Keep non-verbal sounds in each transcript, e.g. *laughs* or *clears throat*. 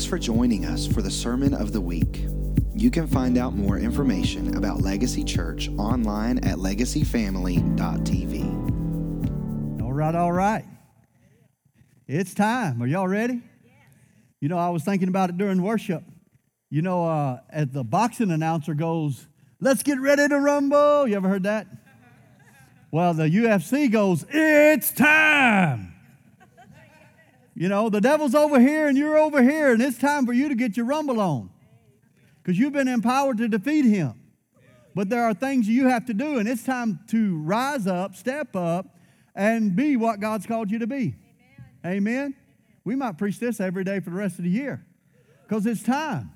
Thanks for joining us for the Sermon of the Week. You can find out more information about Legacy Church online at legacyfamily.tv. All right, all right. It's time. Are y'all ready? You know, I was thinking about it during worship. You know, uh, as the boxing announcer goes, let's get ready to rumble. You ever heard that? Well, the UFC goes, it's time. You know, the devil's over here and you're over here, and it's time for you to get your rumble on because you've been empowered to defeat him. But there are things you have to do, and it's time to rise up, step up, and be what God's called you to be. Amen. Amen. We might preach this every day for the rest of the year because it's time.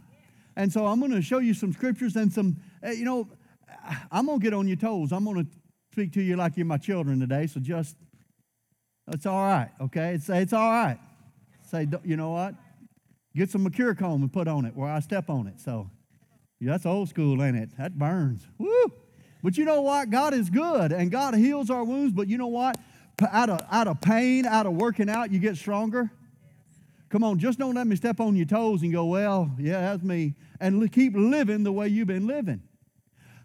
And so I'm going to show you some scriptures and some, eh, you know, I'm going to get on your toes. I'm going to speak to you like you're my children today, so just, it's all right, okay? It's, it's all right. Say, you know what? Get some Mercurochrome and put on it where I step on it. So yeah, that's old school, ain't it? That burns. Woo! But you know what? God is good and God heals our wounds. But you know what? Out of, out of pain, out of working out, you get stronger. Come on, just don't let me step on your toes and go, well, yeah, that's me. And keep living the way you've been living.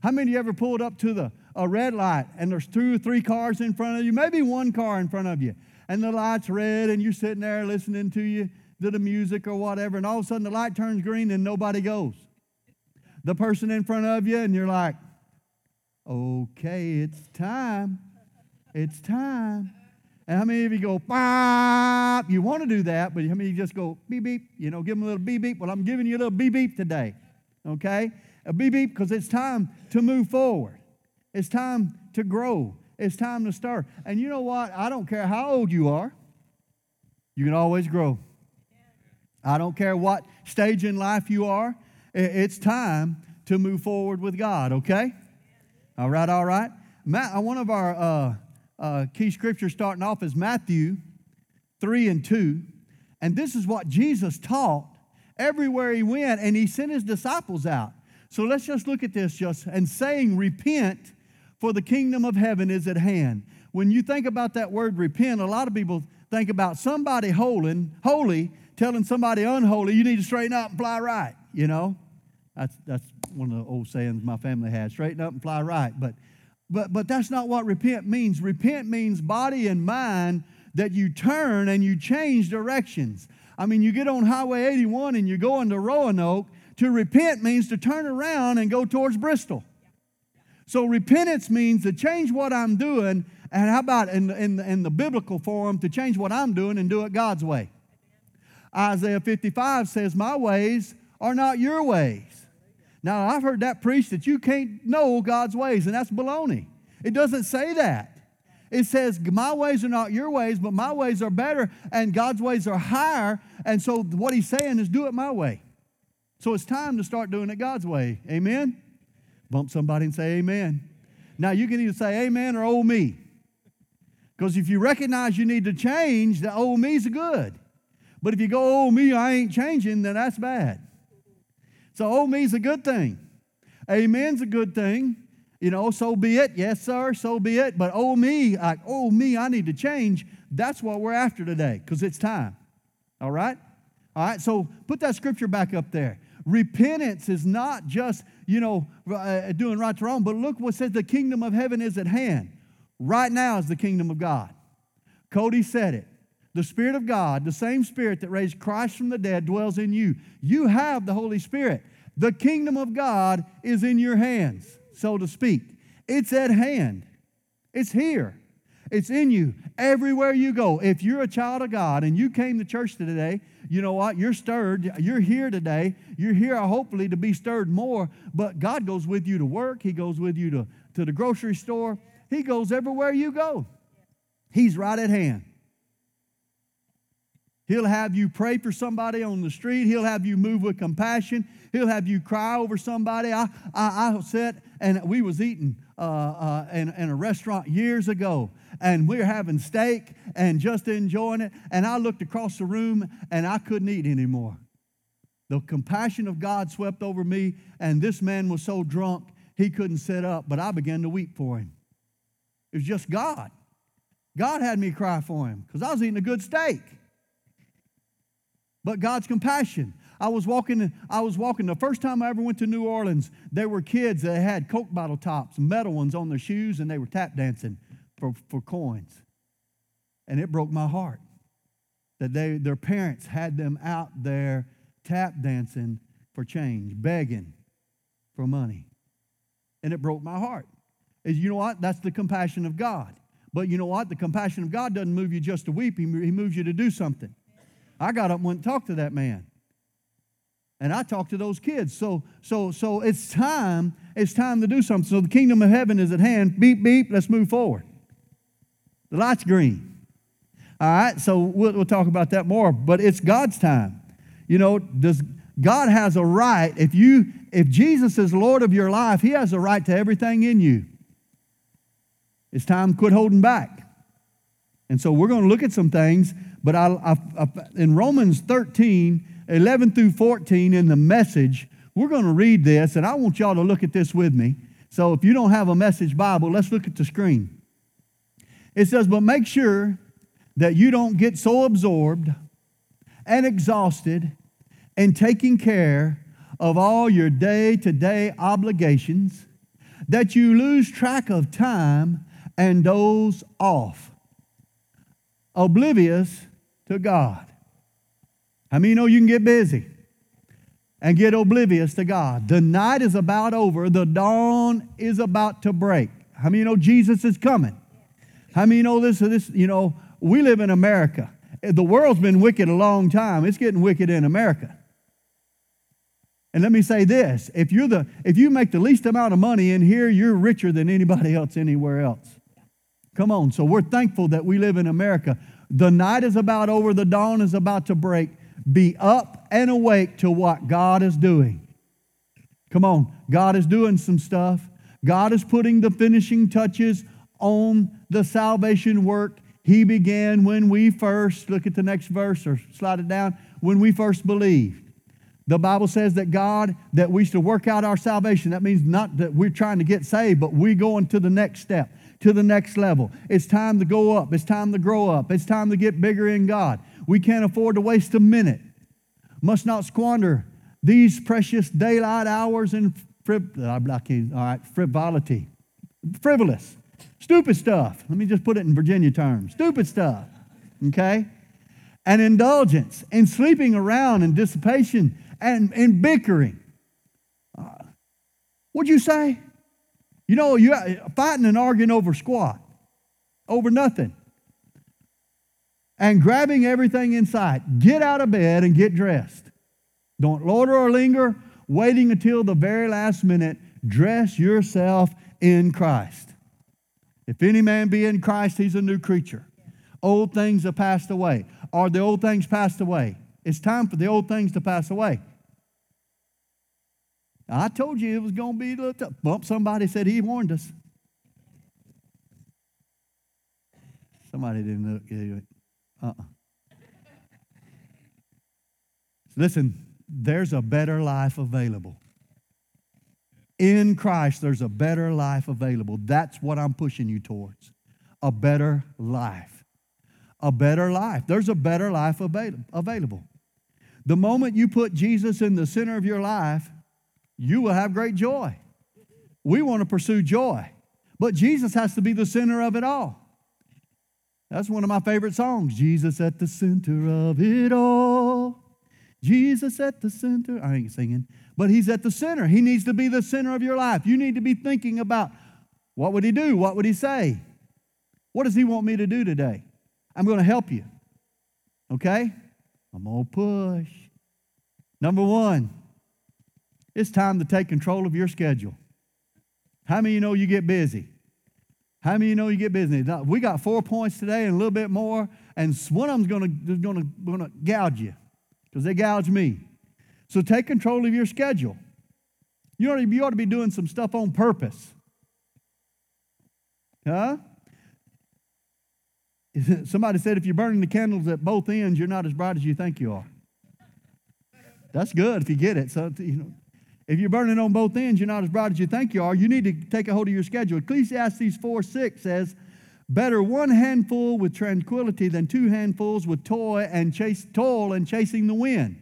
How many of you ever pulled up to the a red light and there's two or three cars in front of you, maybe one car in front of you, and the light's red and you're sitting there listening to you to the music or whatever, and all of a sudden the light turns green and nobody goes. The person in front of you, and you're like, okay, it's time. It's time. And how many of you go, Bop? you want to do that, but how many of you just go beep beep, you know, give them a little beep beep? Well, I'm giving you a little beep beep today, okay? A beep beep because it's time to move forward. It's time to grow. It's time to start. And you know what? I don't care how old you are, you can always grow. I don't care what stage in life you are, it's time to move forward with God, okay? All right, all right. Uh, one of our uh, uh, key scriptures starting off is Matthew 3 and 2. And this is what Jesus taught everywhere he went, and he sent his disciples out. So let's just look at this just and saying, Repent for the kingdom of heaven is at hand. When you think about that word repent, a lot of people think about somebody holy, holy telling somebody unholy, you need to straighten up and fly right, you know? That's, that's one of the old sayings my family had straighten up and fly right. But, but, but that's not what repent means. Repent means body and mind that you turn and you change directions. I mean, you get on Highway 81 and you're going to Roanoke. To repent means to turn around and go towards Bristol. So repentance means to change what I'm doing, and how about in, in, in the biblical form, to change what I'm doing and do it God's way. Isaiah 55 says, My ways are not your ways. Now, I've heard that preached that you can't know God's ways, and that's baloney. It doesn't say that. It says, My ways are not your ways, but my ways are better, and God's ways are higher. And so, what he's saying is, do it my way. So, it's time to start doing it God's way. Amen? Bump somebody and say amen. Now you can either say amen or oh me. Because if you recognize you need to change, the oh me's a good. But if you go, oh me, I ain't changing, then that's bad. So oh me's a good thing. Amen's a good thing. You know, so be it. Yes, sir, so be it. But oh me, like, oh me, I need to change. That's what we're after today, because it's time. All right? All right, so put that scripture back up there. Repentance is not just, you know, uh, doing right to wrong, but look what says the kingdom of heaven is at hand. Right now is the kingdom of God. Cody said it. The Spirit of God, the same Spirit that raised Christ from the dead, dwells in you. You have the Holy Spirit. The kingdom of God is in your hands, so to speak. It's at hand, it's here. It's in you everywhere you go. If you're a child of God and you came to church today, you know what? You're stirred. You're here today. You're here hopefully to be stirred more, but God goes with you to work. He goes with you to, to the grocery store. He goes everywhere you go. He's right at hand. He'll have you pray for somebody on the street. He'll have you move with compassion. He'll have you cry over somebody. I, I, I sat and we was eating uh, uh, in, in a restaurant years ago, and we're having steak and just enjoying it. And I looked across the room and I couldn't eat anymore. The compassion of God swept over me, and this man was so drunk he couldn't sit up, but I began to weep for him. It was just God. God had me cry for him because I was eating a good steak. but God's compassion. I was walking, I was walking, the first time I ever went to New Orleans, there were kids that had Coke bottle tops, metal ones on their shoes, and they were tap dancing for, for coins. And it broke my heart that they, their parents had them out there tap dancing for change, begging for money. And it broke my heart. Is you know what? That's the compassion of God. But you know what? The compassion of God doesn't move you just to weep, He moves you to do something. I got up and went and talked to that man. And I talked to those kids. So, so, so it's time, it's time to do something. So the kingdom of heaven is at hand. Beep, beep, let's move forward. The light's green. All right, so we'll, we'll talk about that more, but it's God's time. You know, does God has a right, if you if Jesus is Lord of your life, He has a right to everything in you. It's time to quit holding back. And so we're going to look at some things, but I, I, I, in Romans 13, 11 through 14 in the message, we're going to read this, and I want y'all to look at this with me. So if you don't have a message Bible, let's look at the screen. It says, But make sure that you don't get so absorbed and exhausted in taking care of all your day to day obligations that you lose track of time and doze off, oblivious to God. How many know you can get busy and get oblivious to God? The night is about over, the dawn is about to break. How many know Jesus is coming? How many know oh, this? This, you know, we live in America. The world's been wicked a long time. It's getting wicked in America. And let me say this if, you're the, if you make the least amount of money in here, you're richer than anybody *laughs* else anywhere else. Come on. So we're thankful that we live in America. The night is about over, the dawn is about to break. Be up and awake to what God is doing. Come on. God is doing some stuff. God is putting the finishing touches on the salvation work He began when we first, look at the next verse or slide it down, when we first believed. The Bible says that God, that we should work out our salvation. That means not that we're trying to get saved, but we're going to the next step, to the next level. It's time to go up. It's time to grow up. It's time to get bigger in God. We can't afford to waste a minute. Must not squander these precious daylight hours in all right, frivolity. Frivolous. Stupid stuff. Let me just put it in Virginia terms. Stupid stuff. Okay? And indulgence and sleeping around and dissipation and, and bickering. Uh, what'd you say? You know, you're fighting and arguing over squat, over nothing. And grabbing everything in sight. Get out of bed and get dressed. Don't loiter or linger, waiting until the very last minute. Dress yourself in Christ. If any man be in Christ, he's a new creature. Old things have passed away. Are the old things passed away? It's time for the old things to pass away. I told you it was going to be a little tough. Bump, somebody said he warned us. Somebody didn't look. Uh-uh. Listen, there's a better life available. In Christ, there's a better life available. That's what I'm pushing you towards. A better life. A better life. There's a better life available. The moment you put Jesus in the center of your life, you will have great joy. We want to pursue joy, but Jesus has to be the center of it all. That's one of my favorite songs. Jesus at the center of it all. Jesus at the center. I ain't singing, but he's at the center. He needs to be the center of your life. You need to be thinking about what would he do? What would he say? What does he want me to do today? I'm going to help you. Okay? I'm going to push. Number one, it's time to take control of your schedule. How many you know you get busy? How many you know you get busy? We got four points today and a little bit more, and one of them's going to going to going to gouge you because they gouge me. So take control of your schedule. You ought, to, you ought to be doing some stuff on purpose. Huh? *laughs* Somebody said if you're burning the candles at both ends, you're not as bright as you think you are. That's good if you get it. So, you know, if you're burning on both ends, you're not as bright as you think you are. You need to take a hold of your schedule. Ecclesiastes 4 6 says, Better one handful with tranquility than two handfuls with toil and chase toil and chasing the wind.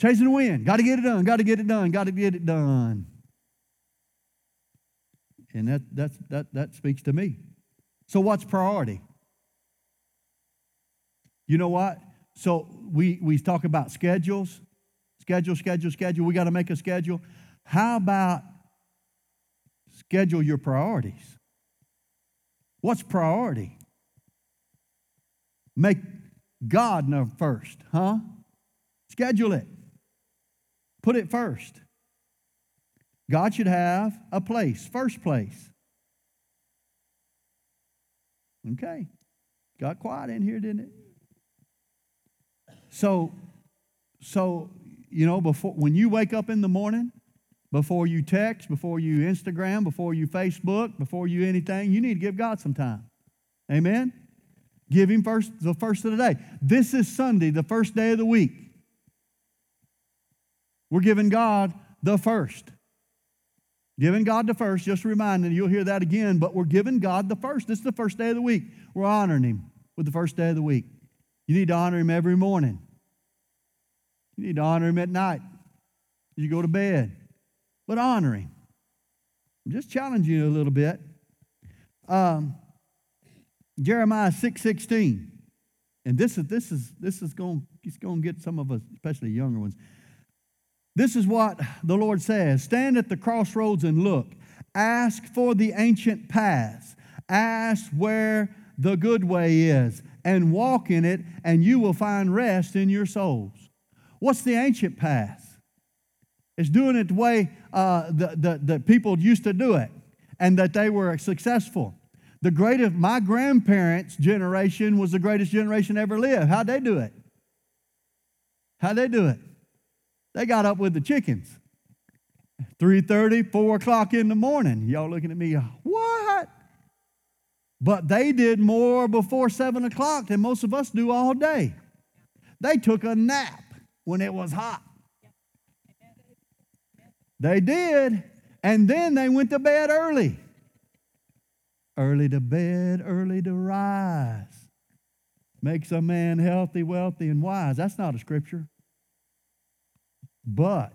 Chasing the wind. Got to get it done. Got to get it done. Got to get it done. And that, that's, that, that speaks to me. So, what's priority? You know what? So, we, we talk about schedules schedule, schedule, schedule. We got to make a schedule. How about schedule your priorities? What's priority? Make God know first, huh? Schedule it. Put it first. God should have a place, first place. Okay. Got quiet in here, didn't it? So, so you know, before when you wake up in the morning, before you text, before you Instagram, before you Facebook, before you anything, you need to give God some time. Amen? Give Him first the first of the day. This is Sunday, the first day of the week. We're giving God the first. Giving God the first, just reminding you'll hear that again, but we're giving God the first. This is the first day of the week. We're honoring Him with the first day of the week. You need to honor Him every morning. You need to honor Him at night. You go to bed but honor him. I'm just challenging you a little bit. Um, Jeremiah 6 16. And this is this is this is going it's going to get some of us, especially younger ones. This is what the Lord says: Stand at the crossroads and look. Ask for the ancient paths. Ask where the good way is, and walk in it, and you will find rest in your souls. What's the ancient path? It's doing it the way uh, the, the, the people used to do it and that they were successful. The greatest, my grandparents' generation was the greatest generation ever lived. How'd they do it? How'd they do it? They got up with the chickens. 3.30, 4 o'clock in the morning. Y'all looking at me, what? But they did more before 7 o'clock than most of us do all day. They took a nap when it was hot. They did. And then they went to bed early. Early to bed, early to rise. Makes a man healthy, wealthy, and wise. That's not a scripture. But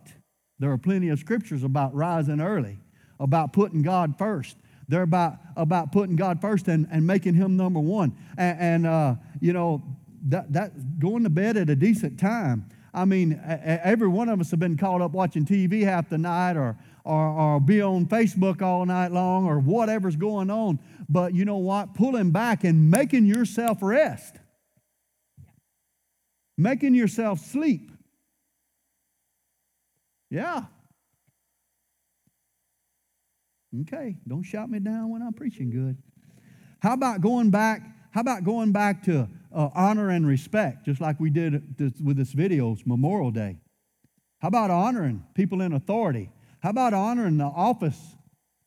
there are plenty of scriptures about rising early, about putting God first. They're about, about putting God first and, and making Him number one. And, and uh, you know, that, that going to bed at a decent time I mean, every one of us have been caught up watching TV half the night or, or, or be on Facebook all night long or whatever's going on. But you know what? Pulling back and making yourself rest, making yourself sleep. Yeah. Okay, don't shout me down when I'm preaching good. How about going back? How about going back to uh, honor and respect, just like we did this, with this video's Memorial Day. How about honoring people in authority? How about honoring the office,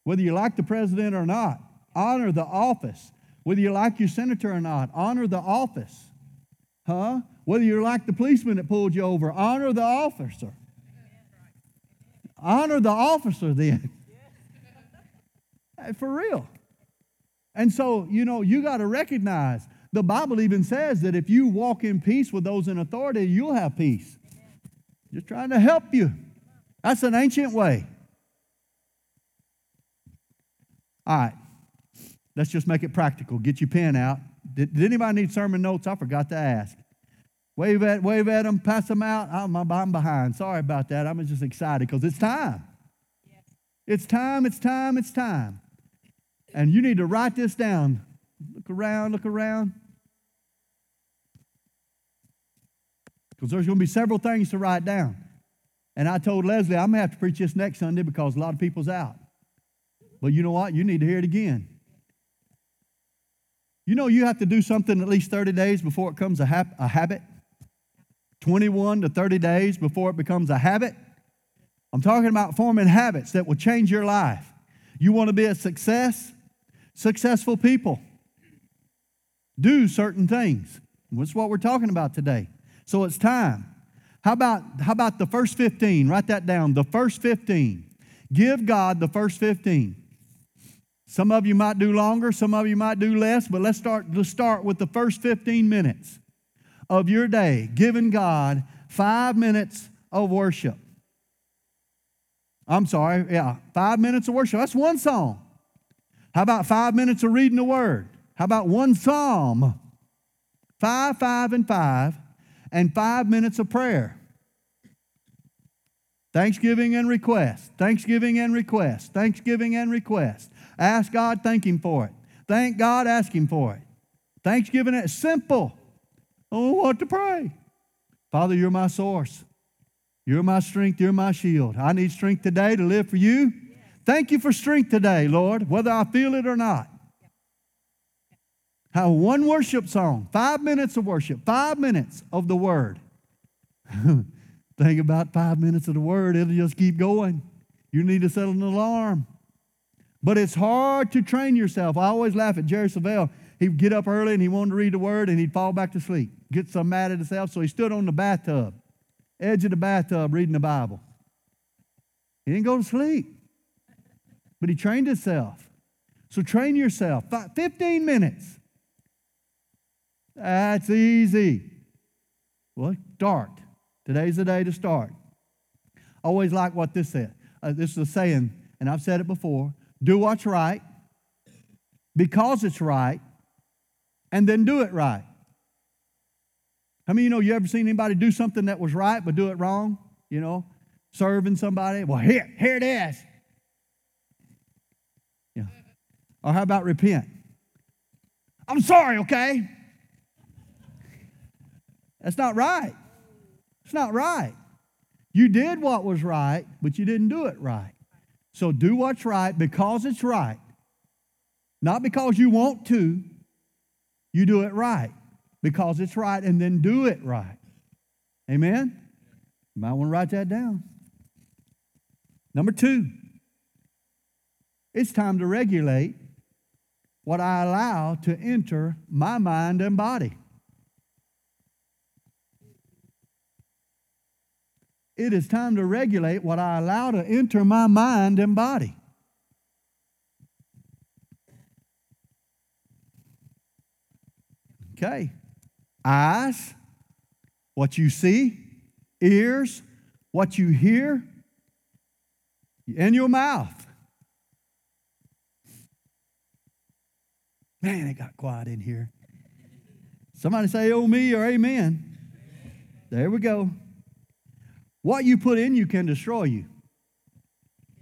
whether you like the president or not? Honor the office. Whether you like your senator or not, honor the office. Huh? Whether you like the policeman that pulled you over, honor the officer. Honor the officer then. *laughs* For real. And so, you know, you got to recognize the Bible even says that if you walk in peace with those in authority, you'll have peace. Just trying to help you. That's an ancient way. All right. Let's just make it practical. Get your pen out. Did, did anybody need sermon notes? I forgot to ask. Wave at, wave at them, pass them out. Oh, I'm, I'm behind. Sorry about that. I'm just excited because it's time. It's time, it's time, it's time. And you need to write this down. Look around, look around. Because there's going to be several things to write down. And I told Leslie, I'm going to have to preach this next Sunday because a lot of people's out. But you know what? You need to hear it again. You know, you have to do something at least 30 days before it becomes a, a habit. 21 to 30 days before it becomes a habit. I'm talking about forming habits that will change your life. You want to be a success? Successful people do certain things. That's what we're talking about today. So it's time. How about, how about the first 15? Write that down. The first 15. Give God the first 15. Some of you might do longer, some of you might do less, but let's start, let's start with the first 15 minutes of your day, giving God five minutes of worship. I'm sorry, yeah, five minutes of worship. That's one song. How about five minutes of reading the word? How about one psalm? Five, five, and five, and five minutes of prayer. Thanksgiving and request. Thanksgiving and request. Thanksgiving and request. Ask God, thank Him for it. Thank God, ask Him for it. Thanksgiving is simple. Oh, what to pray? Father, you're my source. You're my strength. You're my shield. I need strength today to live for you. Thank you for strength today, Lord, whether I feel it or not. Have one worship song, five minutes of worship, five minutes of the word. *laughs* Think about five minutes of the word, it'll just keep going. You need to set an alarm. But it's hard to train yourself. I always laugh at Jerry Savelle. He'd get up early and he wanted to read the word and he'd fall back to sleep, get so mad at himself. So he stood on the bathtub, edge of the bathtub, reading the Bible. He didn't go to sleep, but he trained himself. So train yourself. 15 minutes. That's easy. Well, start. Today's the day to start. Always like what this said. Uh, this is a saying, and I've said it before do what's right because it's right, and then do it right. How many of you know you ever seen anybody do something that was right but do it wrong? You know, serving somebody? Well, here, here it is. Yeah. Or how about repent? I'm sorry, okay? That's not right. It's not right. You did what was right, but you didn't do it right. So do what's right because it's right. Not because you want to. You do it right because it's right and then do it right. Amen? You might want to write that down. Number two, it's time to regulate what I allow to enter my mind and body. It is time to regulate what I allow to enter my mind and body. Okay. Eyes, what you see, ears, what you hear, and your mouth. Man, it got quiet in here. Somebody say, oh, me, or amen. There we go. What you put in you can destroy you.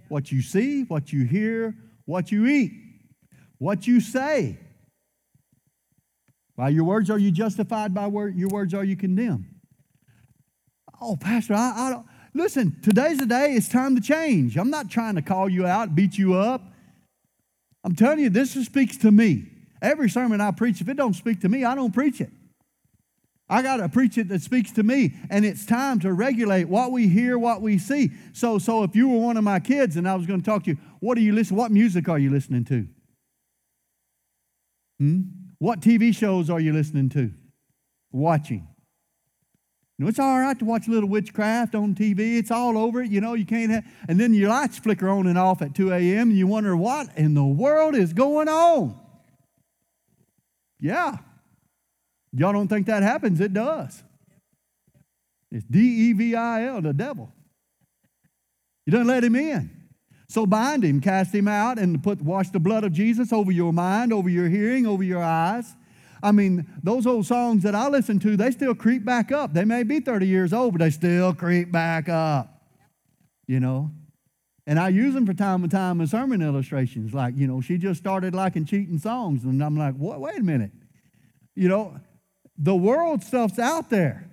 What you see, what you hear, what you eat, what you say. By your words are you justified, by word, your words are you condemned. Oh, Pastor, I, I don't. Listen, today's the day. It's time to change. I'm not trying to call you out, beat you up. I'm telling you, this speaks to me. Every sermon I preach, if it don't speak to me, I don't preach it. I got to preach it that speaks to me, and it's time to regulate what we hear, what we see. So, so if you were one of my kids and I was going to talk to you, what are you listening? What music are you listening to? Hmm? What TV shows are you listening to? Watching. You know, it's all right to watch a little witchcraft on TV. It's all over it. You know, you can't have, and then your lights flicker on and off at 2 a.m. and you wonder what in the world is going on. Yeah. Y'all don't think that happens? It does. It's D E V I L, the devil. You don't let him in. So bind him, cast him out, and put wash the blood of Jesus over your mind, over your hearing, over your eyes. I mean, those old songs that I listen to, they still creep back up. They may be 30 years old, but they still creep back up. You know? And I use them for time to time in sermon illustrations. Like, you know, she just started liking cheating songs. And I'm like, what? Wait a minute. You know, the world stuff's out there.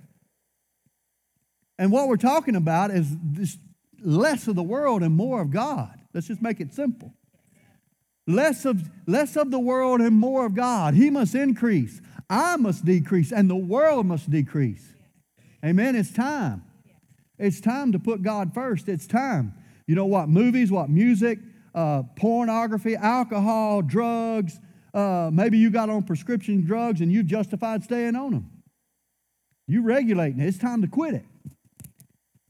And what we're talking about is this less of the world and more of God. Let's just make it simple. Less of, less of the world and more of God. He must increase. I must decrease, and the world must decrease. Amen. It's time. It's time to put God first. It's time. You know what? Movies, what music, uh, pornography, alcohol, drugs, uh, maybe you got on prescription drugs and you've justified staying on them. You're regulating it. It's time to quit it.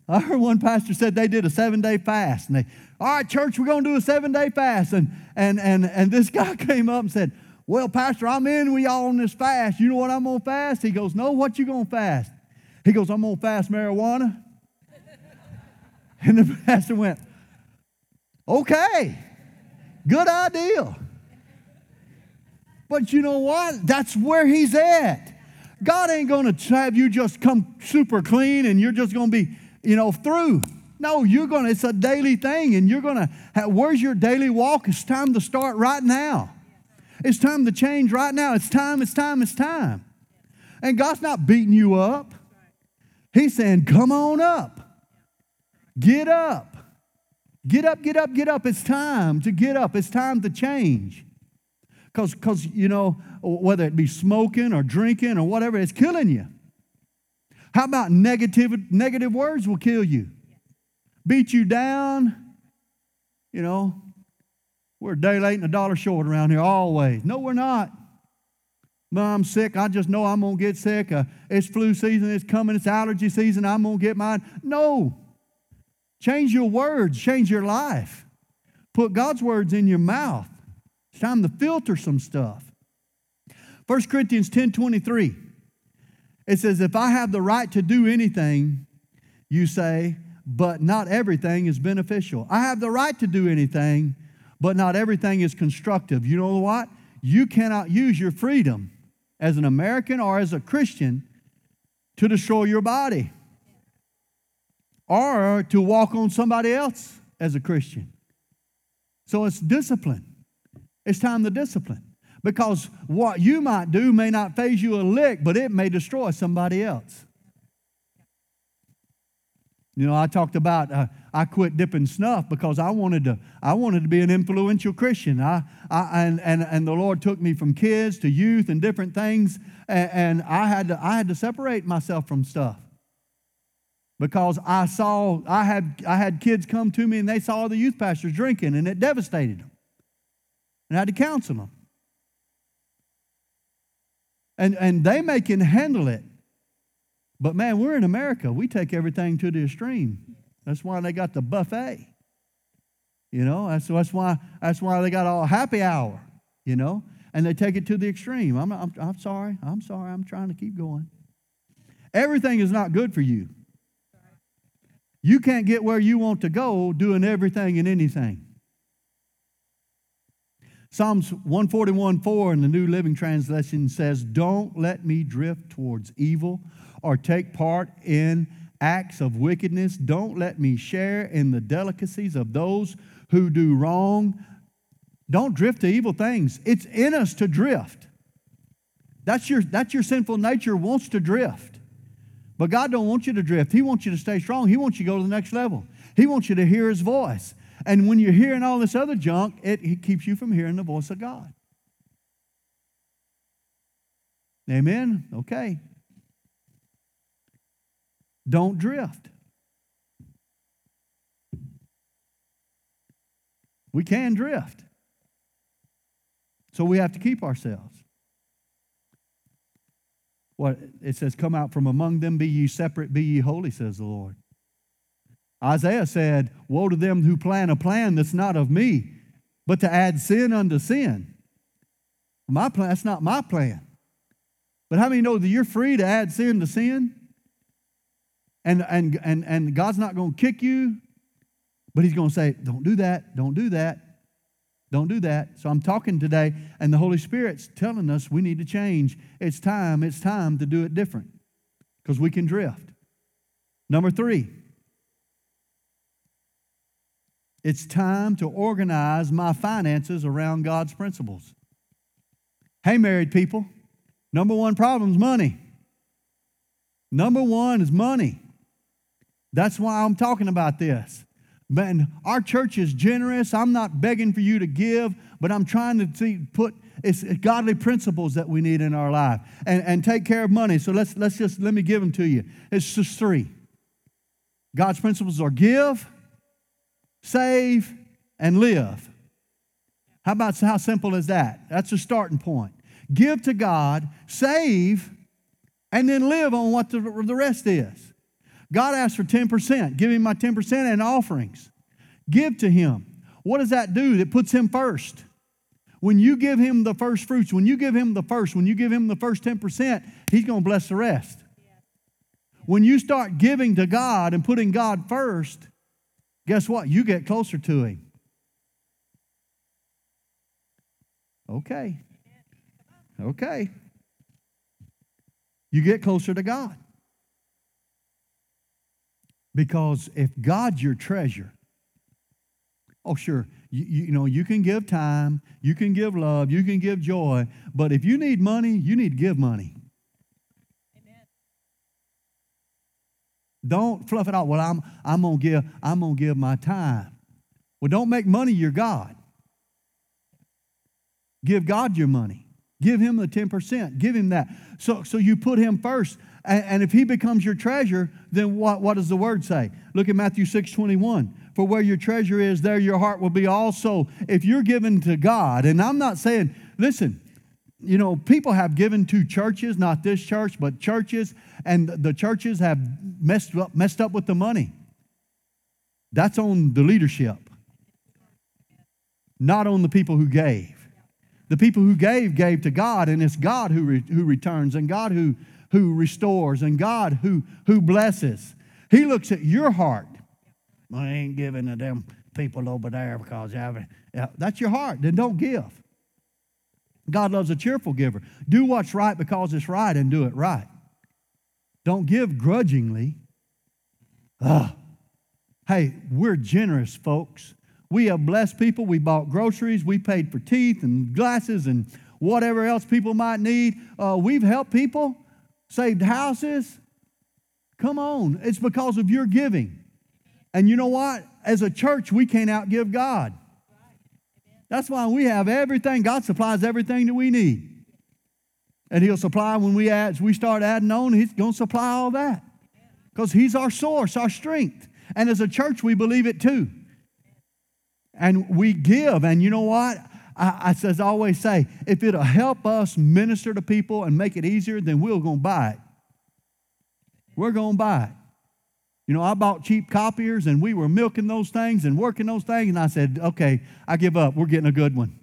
I heard one pastor said they did a seven day fast. And they, all right, church, we're going to do a seven day fast. And, and, and, and this *laughs* guy came up and said, well, Pastor, I'm in. We all on this fast. You know what I'm going to fast? He goes, No, what you going to fast? He goes, I'm going to fast marijuana. *laughs* and the *laughs* pastor went, Okay, good idea. But you know what? That's where he's at. God ain't going to have you just come super clean and you're just going to be, you know, through. No, you're going to, it's a daily thing and you're going to, have, where's your daily walk? It's time to start right now. It's time to change right now. It's time, it's time, it's time. And God's not beating you up. He's saying, come on up. Get up. Get up, get up, get up. It's time to get up. It's time to change. Because, because you know, whether it be smoking or drinking or whatever, it's killing you. How about negative, negative words will kill you? Beat you down, you know, we're a day late and a dollar short around here always. No, we're not. I'm sick. I just know I'm going to get sick. Uh, it's flu season. It's coming. It's allergy season. I'm going to get mine. No. Change your words. Change your life. Put God's words in your mouth. It's time to filter some stuff. 1 Corinthians 10 23. It says, If I have the right to do anything, you say, but not everything is beneficial. I have the right to do anything, but not everything is constructive. You know what? You cannot use your freedom as an American or as a Christian to destroy your body or to walk on somebody else as a Christian. So it's discipline. It's time to discipline because what you might do may not faze you a lick, but it may destroy somebody else. You know, I talked about uh, I quit dipping snuff because I wanted to. I wanted to be an influential Christian. I, I and, and and the Lord took me from kids to youth and different things, and, and I had to I had to separate myself from stuff because I saw I had I had kids come to me and they saw the youth pastors drinking and it devastated them, and I had to counsel them. And and they may can handle it, but man, we're in America. We take everything to the extreme. That's why they got the buffet. You know, that's, that's why that's why they got all happy hour, you know, and they take it to the extreme. I'm, I'm, I'm sorry. I'm sorry. I'm trying to keep going. Everything is not good for you. You can't get where you want to go doing everything and anything. Psalms 141 4 in the New Living Translation says, Don't let me drift towards evil or take part in acts of wickedness. Don't let me share in the delicacies of those who do wrong. Don't drift to evil things. It's in us to drift. That's your, that's your sinful nature wants to drift. But God don't want you to drift. He wants you to stay strong. He wants you to go to the next level. He wants you to hear his voice. And when you're hearing all this other junk, it, it keeps you from hearing the voice of God. Amen? Okay. Don't drift. We can drift. So we have to keep ourselves. What it says, come out from among them, be ye separate, be ye holy, says the Lord. Isaiah said, Woe to them who plan a plan that's not of me, but to add sin unto sin. My plan, that's not my plan. But how many know that you're free to add sin to sin? And, and, and, and God's not going to kick you, but He's going to say, Don't do that, don't do that, don't do that. So I'm talking today, and the Holy Spirit's telling us we need to change. It's time, it's time to do it different because we can drift. Number three, it's time to organize my finances around God's principles. Hey, married people, number one problem is money. Number one is money. That's why I'm talking about this. Man, our church is generous. I'm not begging for you to give, but I'm trying to see, put it's godly principles that we need in our life and, and take care of money. So let's, let's just let me give them to you. It's just three. God's principles are give, save, and live. How about how simple is that? That's a starting point. Give to God, save, and then live on what the, the rest is. God asked for 10%. Give him my 10% and offerings. Give to him. What does that do? It puts him first. When you give him the first fruits, when you give him the first, when you give him the first 10%, he's going to bless the rest. When you start giving to God and putting God first, guess what? You get closer to him. Okay. Okay. You get closer to God. Because if God's your treasure, oh, sure, you, you, know, you can give time, you can give love, you can give joy, but if you need money, you need to give money. Don't fluff it out. Well, I'm, I'm gonna give, I'm gonna give my time. Well, don't make money your God. Give God your money. Give him the 10%. Give him that. So, so you put him first. And, and if he becomes your treasure, then what, what does the word say? Look at Matthew 6 21. For where your treasure is, there your heart will be also. If you're given to God, and I'm not saying, listen, you know, people have given to churches, not this church, but churches, and the churches have messed up, messed up with the money. That's on the leadership, not on the people who gave. The people who gave, gave to God, and it's God who, re, who returns, and God who, who restores, and God who, who blesses. He looks at your heart. I ain't giving to them people over there because yeah, that's your heart. Then don't give. God loves a cheerful giver. Do what's right because it's right and do it right. Don't give grudgingly. Ugh. Hey, we're generous, folks. We have blessed people. We bought groceries. We paid for teeth and glasses and whatever else people might need. Uh, we've helped people, saved houses. Come on. It's because of your giving. And you know what? As a church, we can't outgive God. That's why we have everything. God supplies everything that we need. And He'll supply when we add, we start adding on, He's going to supply all that. Because He's our source, our strength. And as a church, we believe it too and we give. And you know what? I, I, as I always say, if it'll help us minister to people and make it easier, then we're going to buy it. We're going to buy it. You know, I bought cheap copiers and we were milking those things and working those things. And I said, okay, I give up. We're getting a good one.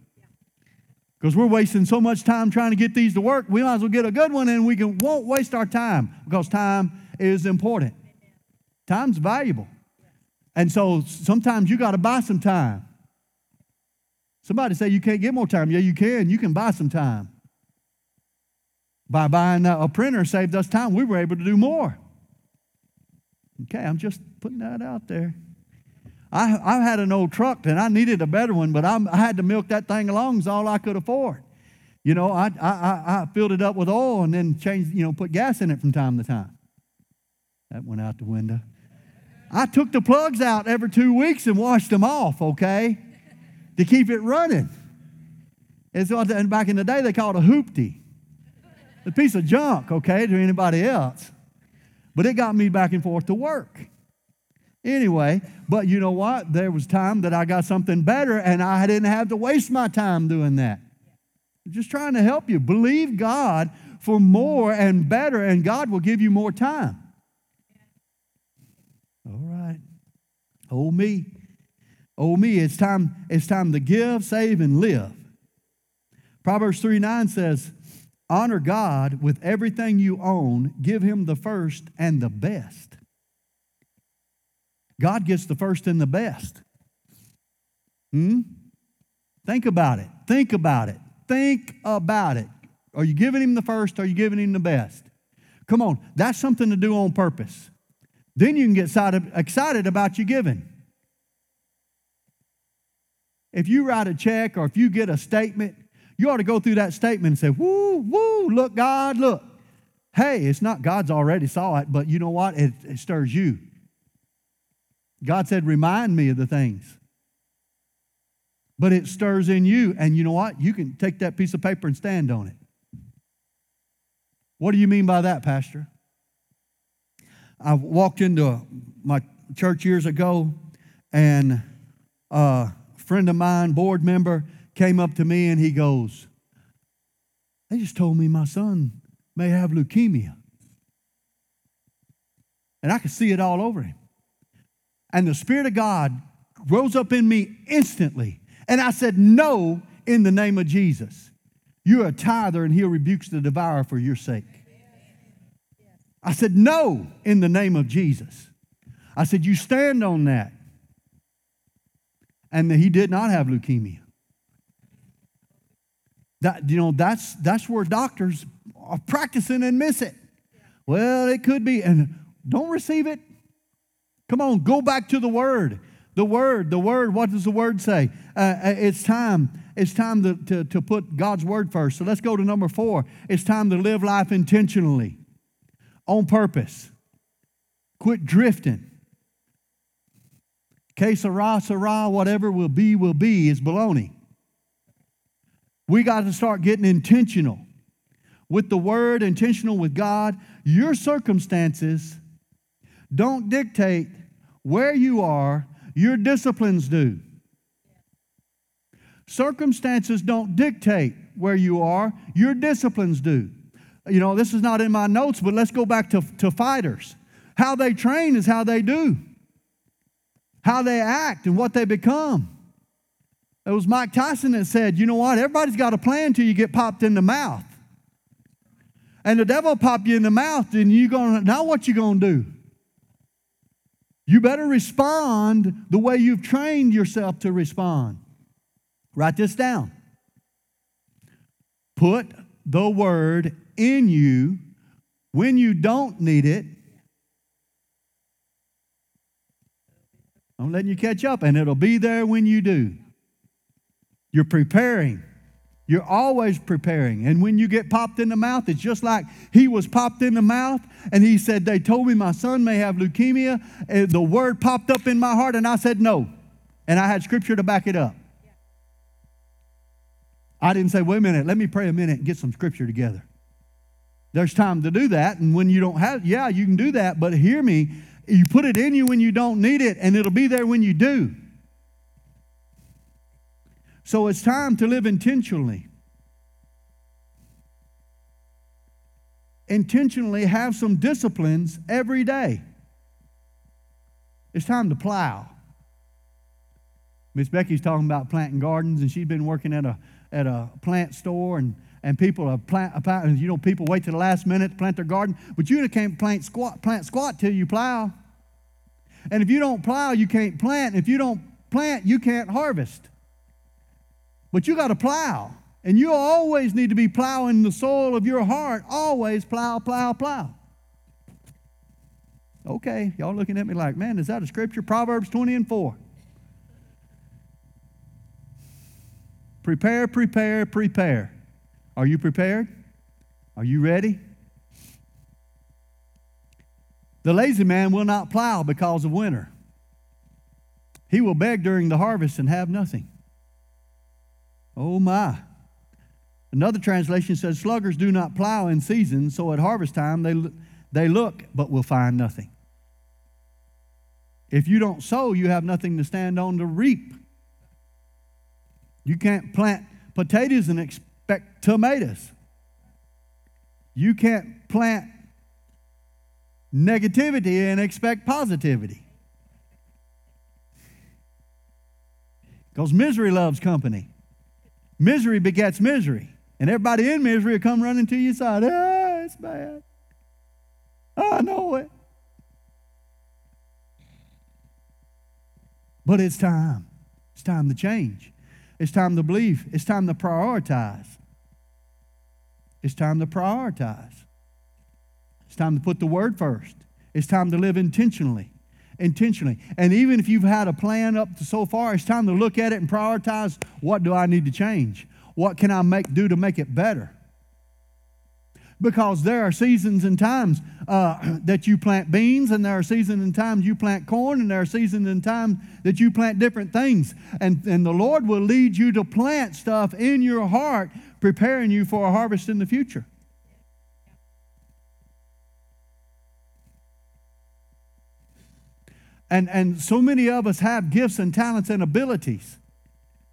Because we're wasting so much time trying to get these to work, we might as well get a good one and we can, won't waste our time because time is important. Time's valuable. And so sometimes you got to buy some time. Somebody say you can't get more time. Yeah, you can. You can buy some time. By buying a printer saved us time. We were able to do more. Okay, I'm just putting that out there. I, I had an old truck and I needed a better one, but I'm, i had to milk that thing along is all I could afford. You know, I, I, I filled it up with oil and then changed, you know, put gas in it from time to time. That went out the window. I took the plugs out every two weeks and washed them off, okay, to keep it running. And so and back in the day, they called it a hoopty. A piece of junk, okay, to anybody else. But it got me back and forth to work. Anyway, but you know what? There was time that I got something better and I didn't have to waste my time doing that. Just trying to help you. Believe God for more and better, and God will give you more time. All right. Oh me. Oh me. It's time, it's time to give, save, and live. Proverbs 3 9 says, Honor God with everything you own, give him the first and the best. God gets the first and the best. Hmm? Think about it. Think about it. Think about it. Are you giving him the first? Are you giving him the best? Come on, that's something to do on purpose. Then you can get excited about your giving. If you write a check or if you get a statement, you ought to go through that statement and say, Woo, woo, look, God, look. Hey, it's not God's already saw it, but you know what? It, it stirs you. God said, Remind me of the things. But it stirs in you, and you know what? You can take that piece of paper and stand on it. What do you mean by that, Pastor? I walked into my church years ago, and a friend of mine, board member, came up to me and he goes, They just told me my son may have leukemia. And I could see it all over him. And the Spirit of God rose up in me instantly. And I said, No, in the name of Jesus. You're a tither, and He rebukes the devourer for your sake. I said, No, in the name of Jesus. I said, You stand on that. And he did not have leukemia. That, you know, that's, that's where doctors are practicing and miss it. Well, it could be. And don't receive it. Come on, go back to the word. The word, the word, what does the word say? Uh, uh, it's time. It's time to, to, to put God's word first. So let's go to number four. It's time to live life intentionally, on purpose. Quit drifting. Que sera, sera, whatever will be, will be is baloney. We got to start getting intentional with the word, intentional with God. Your circumstances don't dictate where you are, your disciplines do. Circumstances don't dictate where you are, your disciplines do. You know, this is not in my notes, but let's go back to, to fighters. How they train is how they do, how they act and what they become. It was Mike Tyson that said, you know what, everybody's got a plan until you get popped in the mouth. And the devil pop you in the mouth, then you gonna now what you gonna do? You better respond the way you've trained yourself to respond. Write this down. Put the word in you when you don't need it. I'm letting you catch up, and it'll be there when you do. You're preparing. You're always preparing. And when you get popped in the mouth, it's just like he was popped in the mouth and he said, They told me my son may have leukemia. And the word popped up in my heart and I said, No. And I had scripture to back it up. I didn't say, Wait a minute, let me pray a minute and get some scripture together. There's time to do that. And when you don't have, yeah, you can do that. But hear me, you put it in you when you don't need it and it'll be there when you do. So it's time to live intentionally. Intentionally have some disciplines every day. It's time to plow. Miss Becky's talking about planting gardens, and she's been working at a at a plant store, and and people are plant, uh, plant you know people wait to the last minute to plant their garden, but you can't plant squat plant squat till you plow. And if you don't plow, you can't plant. If you don't plant, you can't harvest. But you got to plow. And you always need to be plowing the soil of your heart. Always plow, plow, plow. Okay, y'all looking at me like, man, is that a scripture? Proverbs 20 and 4. Prepare, prepare, prepare. Are you prepared? Are you ready? The lazy man will not plow because of winter. He will beg during the harvest and have nothing. Oh my. Another translation says, Sluggers do not plow in season, so at harvest time they, they look but will find nothing. If you don't sow, you have nothing to stand on to reap. You can't plant potatoes and expect tomatoes. You can't plant negativity and expect positivity. Because misery loves company. Misery begets misery. And everybody in misery will come running to your side. Ah, it's bad. I know it. But it's time. It's time to change. It's time to believe. It's time to prioritize. It's time to prioritize. It's time to put the word first. It's time to live intentionally intentionally. And even if you've had a plan up to so far, it's time to look at it and prioritize what do I need to change? What can I make do to make it better? Because there are seasons and times uh, *clears throat* that you plant beans, and there are seasons and times you plant corn, and there are seasons and times that you plant different things. And, and the Lord will lead you to plant stuff in your heart, preparing you for a harvest in the future. And, and so many of us have gifts and talents and abilities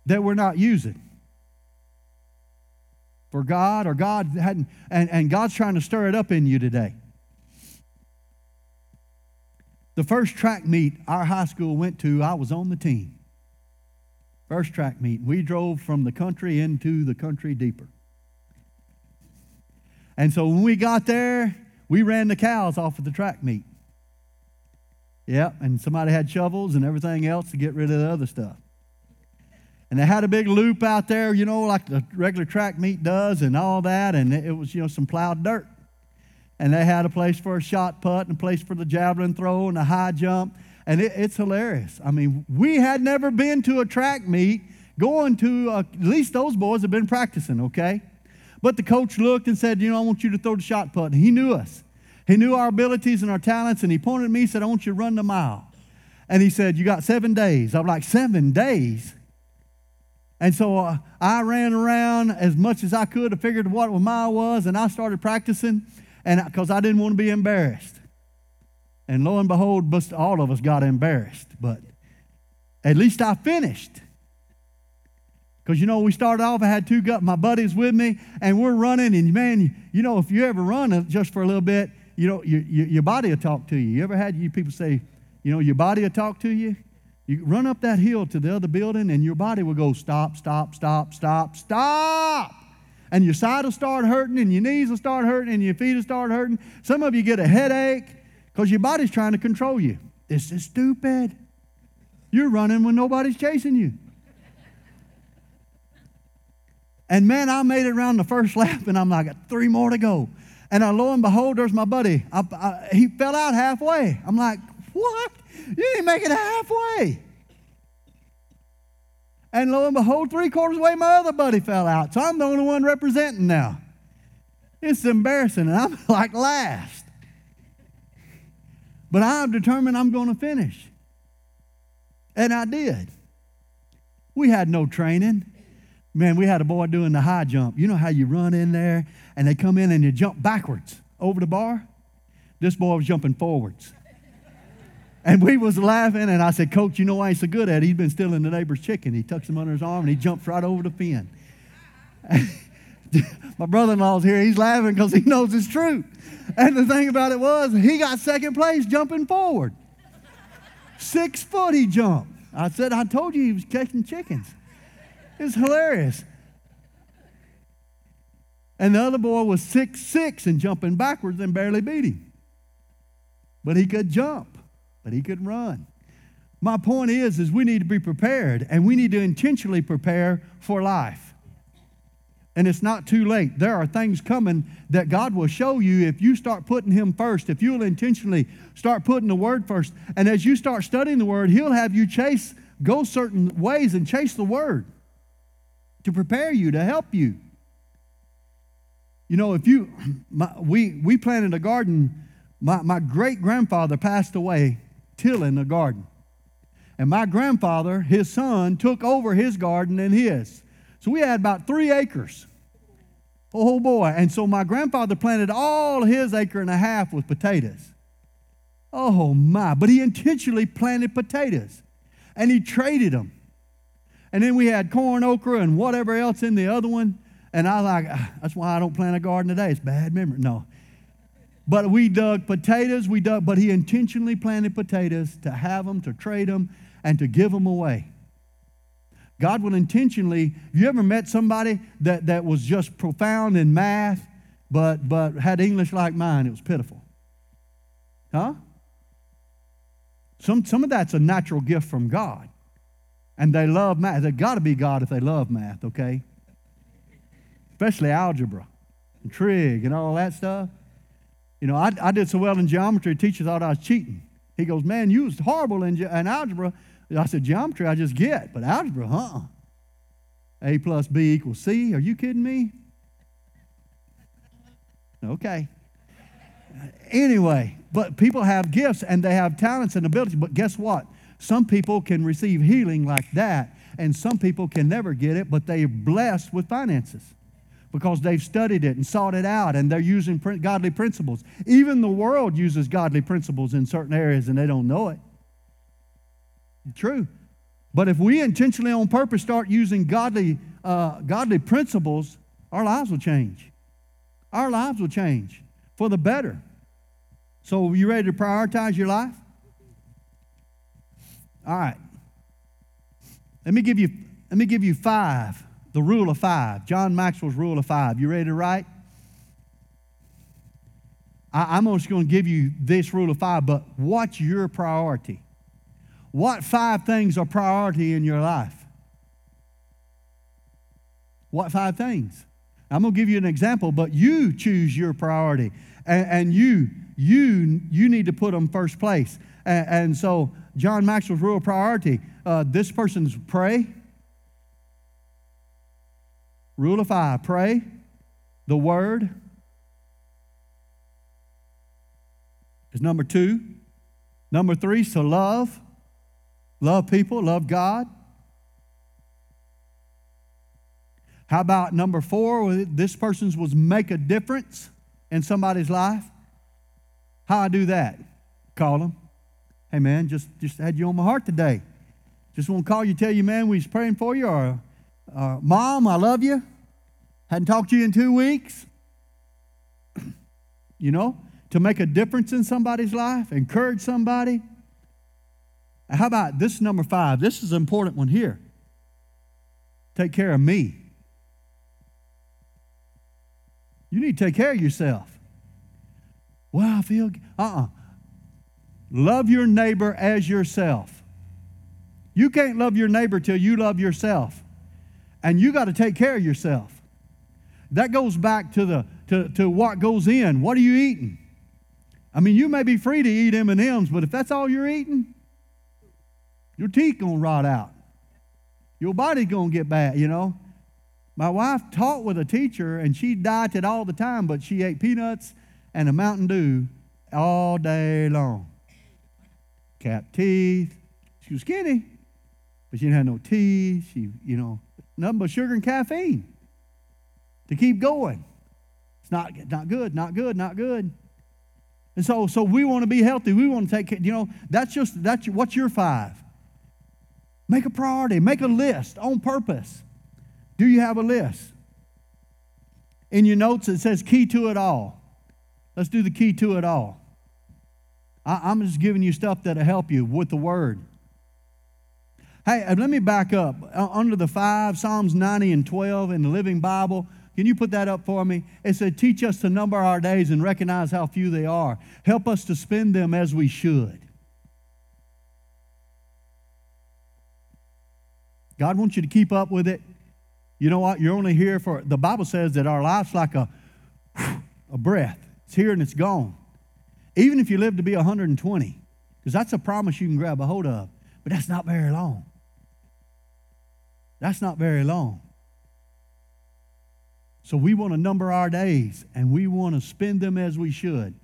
that we're not using for God or God hadn't, and, and God's trying to stir it up in you today. The first track meet our high school went to, I was on the team. First track meet. We drove from the country into the country deeper. And so when we got there, we ran the cows off of the track meet. Yep, and somebody had shovels and everything else to get rid of the other stuff. And they had a big loop out there, you know, like the regular track meet does and all that, and it was, you know, some plowed dirt. And they had a place for a shot put and a place for the javelin throw and a high jump. And it, it's hilarious. I mean, we had never been to a track meet going to, uh, at least those boys have been practicing, okay? But the coach looked and said, You know, I want you to throw the shot put. And he knew us. He knew our abilities and our talents, and he pointed at me and said, I want you to run the mile. And he said, You got seven days. I'm like, Seven days? And so uh, I ran around as much as I could to figure out what a mile was, and I started practicing, and because I didn't want to be embarrassed. And lo and behold, all of us got embarrassed, but at least I finished. Because you know, we started off, I had two gut, my buddies with me, and we're running, and man, you know, if you ever run just for a little bit, you know, your, your body will talk to you. You ever had you people say, you know, your body will talk to you? You run up that hill to the other building, and your body will go stop, stop, stop, stop, stop. And your side will start hurting, and your knees will start hurting, and your feet will start hurting. Some of you get a headache because your body's trying to control you. This is stupid. You're running when nobody's chasing you. And man, I made it around the first lap, and I'm like, three more to go. And uh, lo and behold, there's my buddy. I, I, he fell out halfway. I'm like, what? You didn't make it halfway. And lo and behold, three quarters way, my other buddy fell out. So I'm the only one representing now. It's embarrassing, and I'm *laughs* like last. But I'm determined I'm going to finish. And I did. We had no training. Man, we had a boy doing the high jump. You know how you run in there and they come in and you jump backwards over the bar? This boy was jumping forwards. And we was laughing, and I said, Coach, you know why he's so good at it? He's been stealing the neighbor's chicken. He tucks him under his arm, and he jumps right over the pen. *laughs* My brother-in-law's here. He's laughing because he knows it's true. And the thing about it was, he got second place jumping forward. Six foot he jumped. I said, I told you he was catching chickens. It's hilarious. And the other boy was six six and jumping backwards and barely beat him. But he could jump but he could run. My point is, is we need to be prepared, and we need to intentionally prepare for life. And it's not too late. There are things coming that God will show you if you start putting Him first, if you'll intentionally start putting the Word first. And as you start studying the Word, He'll have you chase, go certain ways and chase the Word to prepare you, to help you. You know, if you, *clears throat* my, we, we planted a garden, my, my great grandfather passed away tilling a garden. And my grandfather, his son, took over his garden and his. So we had about three acres. Oh, oh boy. And so my grandfather planted all his acre and a half with potatoes. Oh my. But he intentionally planted potatoes and he traded them. And then we had corn, okra, and whatever else in the other one. And I like, ah, that's why I don't plant a garden today. It's bad memory. No. But we dug potatoes, we dug, but he intentionally planted potatoes to have them, to trade them, and to give them away. God will intentionally, you ever met somebody that, that was just profound in math, but, but had English like mine? It was pitiful. Huh? Some, some of that's a natural gift from God. And they love math. They've got to be God if they love math, okay? Especially algebra and trig and all that stuff. You know, I, I did so well in geometry, teacher thought I was cheating. He goes, Man, you was horrible in, ge- in algebra. I said, Geometry I just get, but algebra, huh? A plus B equals C. Are you kidding me? Okay. Anyway, but people have gifts and they have talents and abilities, but guess what? Some people can receive healing like that, and some people can never get it, but they're blessed with finances because they've studied it and sought it out and they're using godly principles. Even the world uses godly principles in certain areas and they don't know it. True. But if we intentionally on purpose start using godly, uh, godly principles, our lives will change. Our lives will change for the better. So, are you ready to prioritize your life? All right. Let me give you, let me give you five, the rule of five. John Maxwell's rule of five. You ready to write? I, I'm just going to give you this rule of five, but what's your priority? What five things are priority in your life? What five things? I'm going to give you an example, but you choose your priority. And, and you, you, you need to put them first place. And, and so, John Maxwell's real priority uh, this person's pray. Rule of five pray, the word is number two. Number three is to love. Love people, love God. How about number four? This person's was make a difference in somebody's life. How I do that? Call them. Hey man, just just had you on my heart today. Just want to call you, tell you, man, we was praying for you, or mom, I love you. Hadn't talked to you in two weeks. *clears throat* you know, to make a difference in somebody's life, encourage somebody. How about this number five? This is an important one here. Take care of me. You need to take care of yourself. Well, I feel, uh uh-uh. Love your neighbor as yourself. You can't love your neighbor till you love yourself. And you got to take care of yourself. That goes back to, the, to, to what goes in. What are you eating? I mean, you may be free to eat M&Ms, but if that's all you're eating, your teeth going to rot out. Your body's going to get bad, you know. My wife taught with a teacher, and she dieted all the time, but she ate peanuts and a Mountain Dew all day long. Cap teeth. She was skinny, but she didn't have no teeth. She, you know, nothing but sugar and caffeine to keep going. It's not, not good, not good, not good. And so, so we want to be healthy. We want to take care. You know, that's just that's what's your five. Make a priority. Make a list on purpose. Do you have a list? In your notes, it says key to it all. Let's do the key to it all. I, am just giving you stuff that'll help you with the word. Hey, uh, let me back up. Uh, under the five, Psalms 90 and 12 in the Living Bible, can you put that up for me? It said, Teach us to number our days and recognize how few they are. Help us to spend them as we should. God wants you to keep up with it. You know what? You're only here for, the Bible says that our life's like a, *sighs* a breath. It's here and it's gone. Even if you live to be 120, because that's a promise you can grab a hold of, but that's not very long. That's not very long. So we want to number our days and we want to spend them as we should.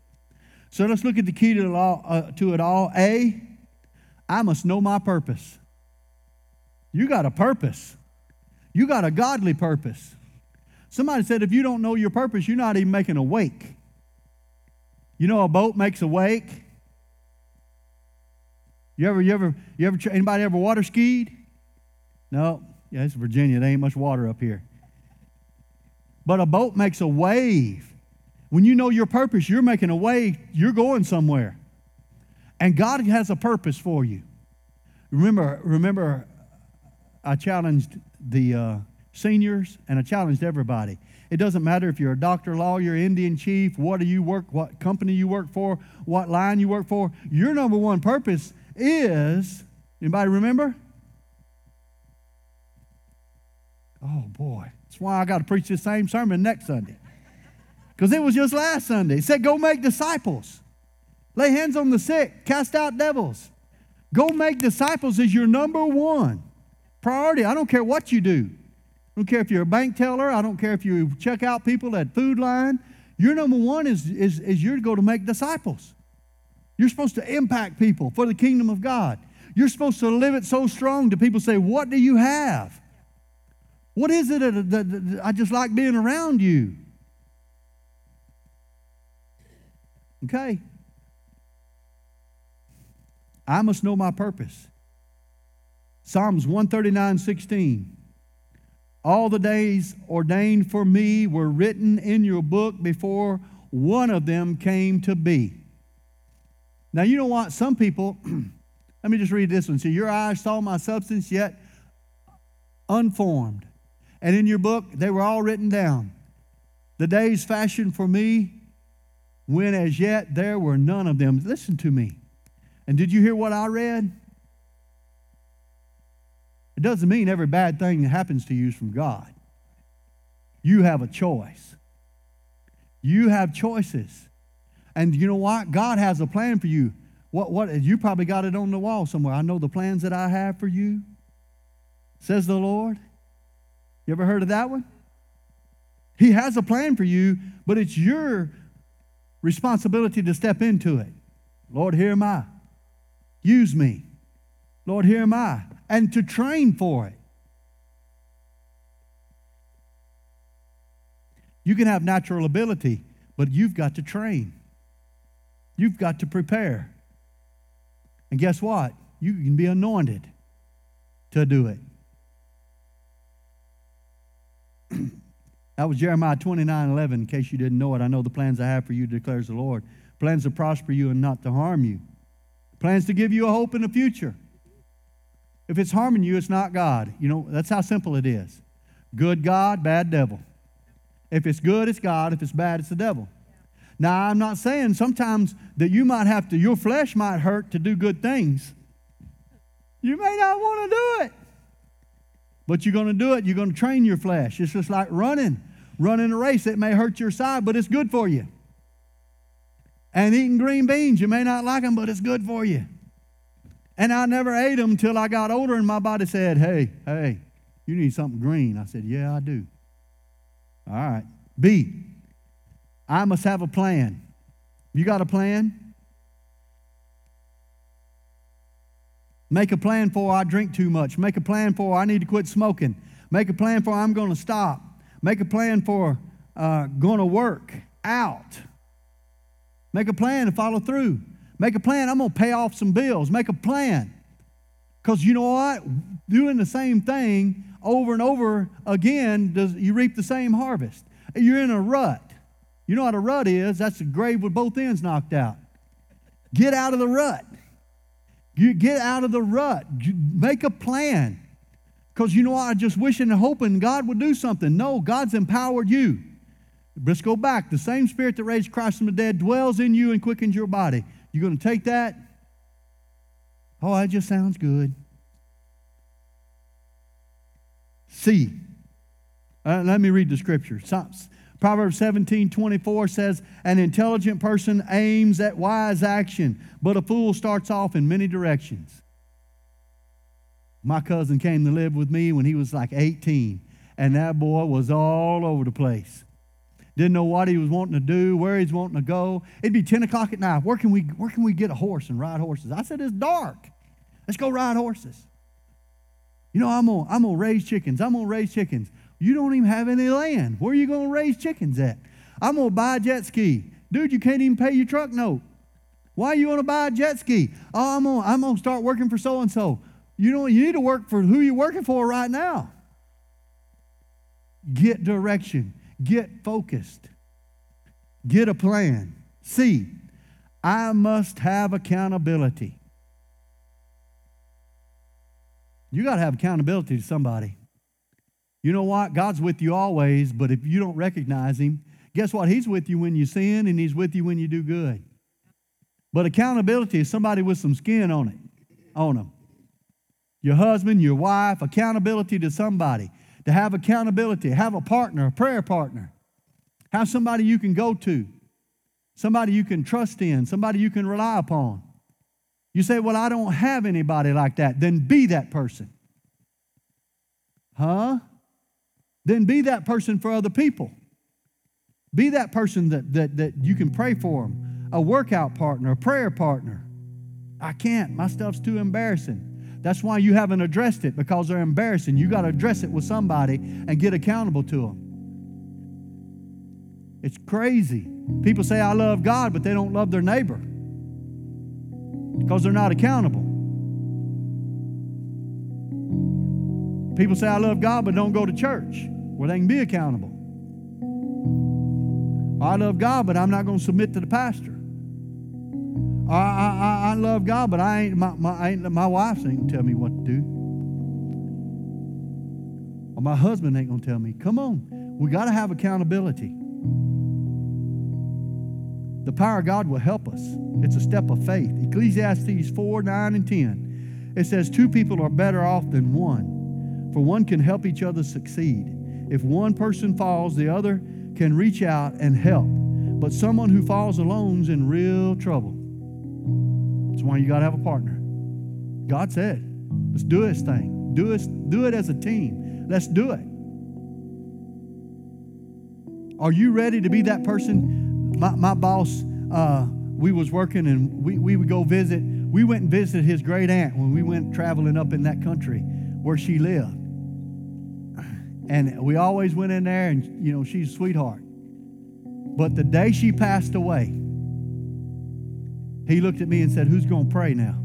So let's look at the key to it all. Uh, to it all. A, I must know my purpose. You got a purpose. You got a godly purpose. Somebody said if you don't know your purpose, you're not even making a wake. You know a boat makes a wake? You ever, you ever, you ever, anybody ever water skied? No. Yeah, it's Virginia. There ain't much water up here. But a boat makes a wave. When you know your purpose, you're making a wave, you're going somewhere. And God has a purpose for you. Remember, remember I challenged the uh, seniors and I challenged everybody. It doesn't matter if you're a doctor, lawyer, Indian chief, what do you work, what company you work for, what line you work for. Your number one purpose is, anybody remember? Oh boy, that's why I got to preach the same sermon next Sunday. Because it was just last Sunday. It said, Go make disciples, lay hands on the sick, cast out devils. Go make disciples is your number one priority. I don't care what you do. I don't care if you're a bank teller. I don't care if you check out people at Food Lion. Your number one is, is, is you're to go to make disciples. You're supposed to impact people for the kingdom of God. You're supposed to live it so strong that people say, What do you have? What is it that, that, that I just like being around you? Okay. I must know my purpose. Psalms 139 16. All the days ordained for me were written in your book before one of them came to be. Now, you know what? Some people, *clears throat* Let me just read this one. See, your eyes saw my substance yet unformed. And in your book, they were all written down. The days fashioned for me, when as yet there were none of them. Listen to me. And did you hear what I read? It doesn't mean every bad thing that happens to you is from God. You have a choice. You have choices. And you know what? God has a plan for you. What, what, you probably got it on the wall somewhere. I know the plans that I have for you, says the Lord. You ever heard of that one? He has a plan for you, but it's your responsibility to step into it. Lord, here am I. Use me. Lord, here am I. And to train for it. You can have natural ability, but you've got to train. You've got to prepare. And guess what? You can be anointed to do it. *clears throat* that was Jeremiah 29 11, in case you didn't know it. I know the plans I have for you, declares the Lord. Plans to prosper you and not to harm you. Plans to give you a hope in the future. If it's harming you, it's not God. You know, that's how simple it is. Good God, bad devil. If it's good, it's God. If it's bad, it's the devil. Now, I'm not saying sometimes that you might have to, your flesh might hurt to do good things. You may not want to do it, but you're going to do it. You're going to train your flesh. It's just like running. Running a race, it may hurt your side, but it's good for you. And eating green beans, you may not like them, but it's good for you. And I never ate them until I got older, and my body said, Hey, hey, you need something green. I said, Yeah, I do. All right. B, I must have a plan. You got a plan? Make a plan for I drink too much. Make a plan for I need to quit smoking. Make a plan for I'm going to stop. Make a plan for uh, going to work out. Make a plan to follow through. Make a plan. I'm going to pay off some bills. Make a plan. Because you know what? Doing the same thing over and over again, does, you reap the same harvest. You're in a rut. You know what a rut is? That's a grave with both ends knocked out. Get out of the rut. You get out of the rut. Make a plan. Because you know what? I'm just wishing and hoping God would do something. No, God's empowered you. Let's go back. The same spirit that raised Christ from the dead dwells in you and quickens your body. You're going to take that? Oh, that just sounds good. See. Uh, let me read the scripture. Proverbs 17 24 says, An intelligent person aims at wise action, but a fool starts off in many directions. My cousin came to live with me when he was like 18, and that boy was all over the place. Didn't know what he was wanting to do, where he's wanting to go. It'd be 10 o'clock at night. Where can we, where can we get a horse and ride horses? I said, It's dark. Let's go ride horses. You know, I'm gonna, I'm gonna raise chickens. I'm gonna raise chickens. You don't even have any land. Where are you to raise chickens at? I'm to buy a jet ski. Dude, you can't even pay your truck note. Why you want to buy a jet ski? Oh, I'm going I'm to start working for so and so. You know, you need to work for who you're working for right now. Get direction, get focused, get a plan. See, I must have accountability. You got to have accountability to somebody. You know what? God's with you always, but if you don't recognize Him, guess what? He's with you when you sin and He's with you when you do good. But accountability is somebody with some skin on it, on them. Your husband, your wife, accountability to somebody. To have accountability, have a partner, a prayer partner. Have somebody you can go to, somebody you can trust in, somebody you can rely upon. You say, Well, I don't have anybody like that. Then be that person. Huh? then be that person for other people. Be that person that, that, that you can pray for them, a workout partner, a prayer partner. I can't. My stuff's too embarrassing. That's why you haven't addressed it because they're embarrassing. You got to address it with somebody and get accountable to them. It's crazy. People say, I love God, but they don't love their neighbor because they're not accountable. People say, I love God, but don't go to church where they can be accountable. I love God, but I'm not going to submit to the pastor. I, I, I love God, but I ain't my, my, ain't, my wife ain't tell me what to do. Or my husband ain't gonna tell me. Come on. We gotta have accountability. The power of God will help us. It's a step of faith. Ecclesiastes 4, 9, and 10. It says, Two people are better off than one, for one can help each other succeed. If one person falls, the other can reach out and help. But someone who falls alone's in real trouble. That's why you got to have a partner. God said, let's do this thing. Do it, do it as a team. Let's do it. Are you ready to be that person? My, my boss, uh, we was working and we, we would go visit. We went and visited his great aunt when we went traveling up in that country where she lived. And we always went in there and, you know, she's a sweetheart. But the day she passed away, he looked at me and said, Who's going to pray now?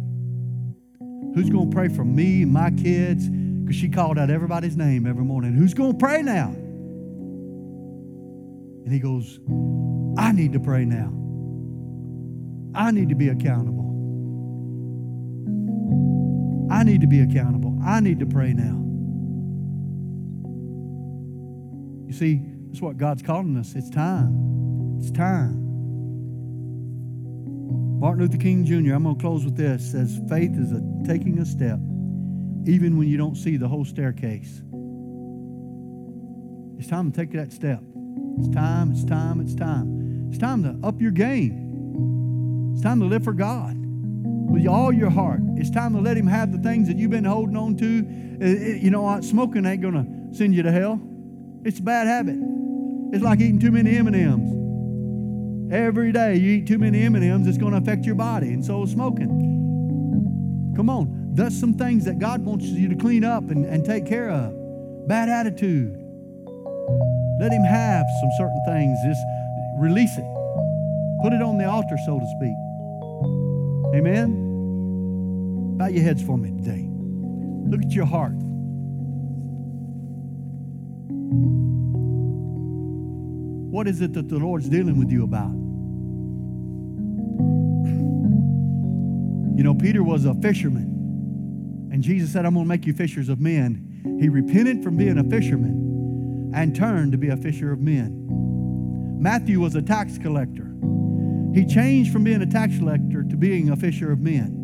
Who's going to pray for me and my kids? Because she called out everybody's name every morning. Who's going to pray now? And he goes, I need to pray now. I need to be accountable. I need to be accountable. I need to pray now. You see, that's what God's calling us. It's time. It's time. Martin Luther King Jr., I'm going to close with this, says faith is a taking a step even when you don't see the whole staircase. It's time to take that step. It's time, it's time, it's time. It's time to up your game. It's time to live for God with all your heart. It's time to let Him have the things that you've been holding on to. Uh, uh, you know what? Smoking ain't going to send you to hell. It's a bad habit. It's like eating too many M&Ms. Every day you eat too many M&Ms, it's going to affect your body, and so is smoking. Come on, that's some things that God wants you to clean up and, and take care of. Bad attitude. Let Him have some certain things. Just release it. Put it on the altar, so to speak. Amen. Bow your heads for me today. Look at your heart. What is it that the Lord's dealing with you about? You know, Peter was a fisherman, and Jesus said, I'm going to make you fishers of men. He repented from being a fisherman and turned to be a fisher of men. Matthew was a tax collector. He changed from being a tax collector to being a fisher of men.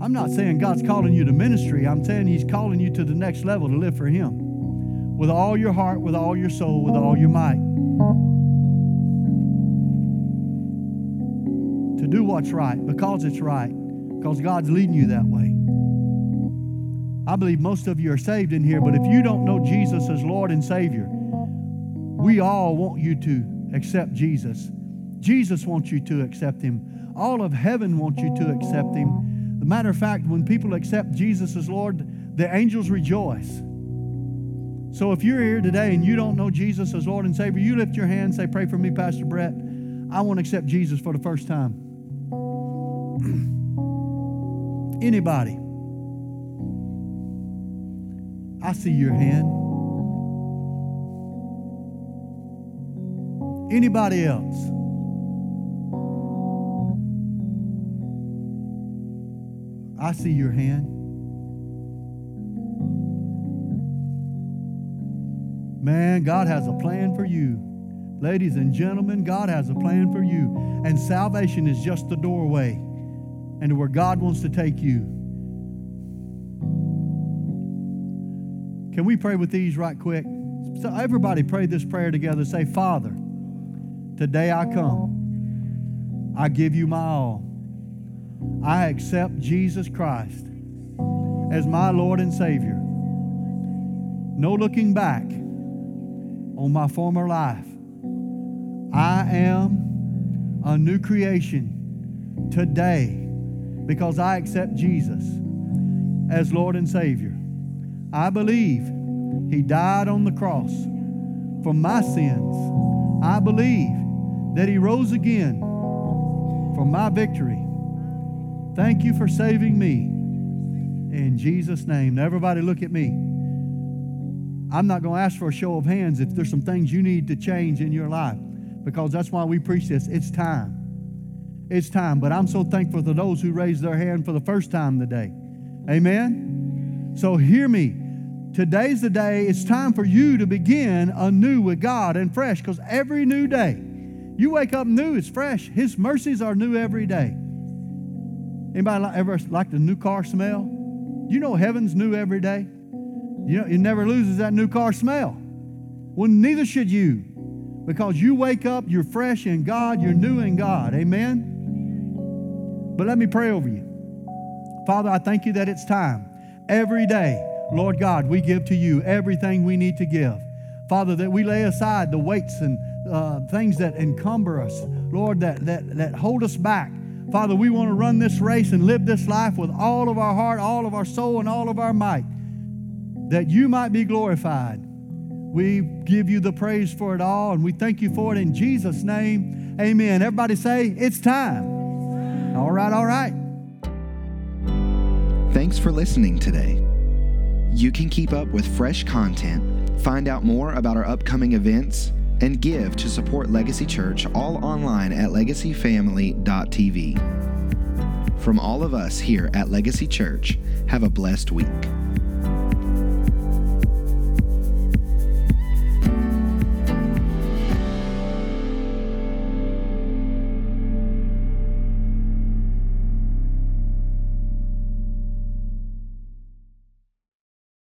I'm not saying God's calling you to ministry. I'm saying He's calling you to the next level to live for Him with all your heart, with all your soul, with all your might. Do what's right because it's right, because God's leading you that way. I believe most of you are saved in here, but if you don't know Jesus as Lord and Savior, we all want you to accept Jesus. Jesus wants you to accept Him. All of heaven wants you to accept Him. The matter of fact, when people accept Jesus as Lord, the angels rejoice. So if you're here today and you don't know Jesus as Lord and Savior, you lift your hand and say, Pray for me, Pastor Brett. I want to accept Jesus for the first time. *clears throat* Anybody? I see your hand. Anybody else? I see your hand. Man, God has a plan for you. Ladies and gentlemen, God has a plan for you. And salvation is just the doorway into where God wants to take you. Can we pray with these right quick? So everybody pray this prayer together. Say, Father, today I come. I give you my all. I accept Jesus Christ as my Lord and Savior. No looking back on my former life. I am a new creation today because I accept Jesus as Lord and Savior. I believe He died on the cross for my sins. I believe that He rose again for my victory. Thank you for saving me. In Jesus' name. Now, everybody, look at me. I'm not going to ask for a show of hands if there's some things you need to change in your life because that's why we preach this. It's time. It's time. But I'm so thankful to those who raised their hand for the first time today. Amen? So hear me. Today's the day. It's time for you to begin anew with God and fresh because every new day, you wake up new, it's fresh. His mercies are new every day. Anybody ever like the new car smell? You know heaven's new every day. You know, it never loses that new car smell. Well, neither should you. Because you wake up, you're fresh in God, you're new in God. Amen? But let me pray over you. Father, I thank you that it's time. Every day, Lord God, we give to you everything we need to give. Father, that we lay aside the weights and uh, things that encumber us, Lord, that, that, that hold us back. Father, we want to run this race and live this life with all of our heart, all of our soul, and all of our might, that you might be glorified. We give you the praise for it all, and we thank you for it in Jesus' name. Amen. Everybody say, It's time. All right, all right. Thanks for listening today. You can keep up with fresh content, find out more about our upcoming events, and give to support Legacy Church all online at legacyfamily.tv. From all of us here at Legacy Church, have a blessed week.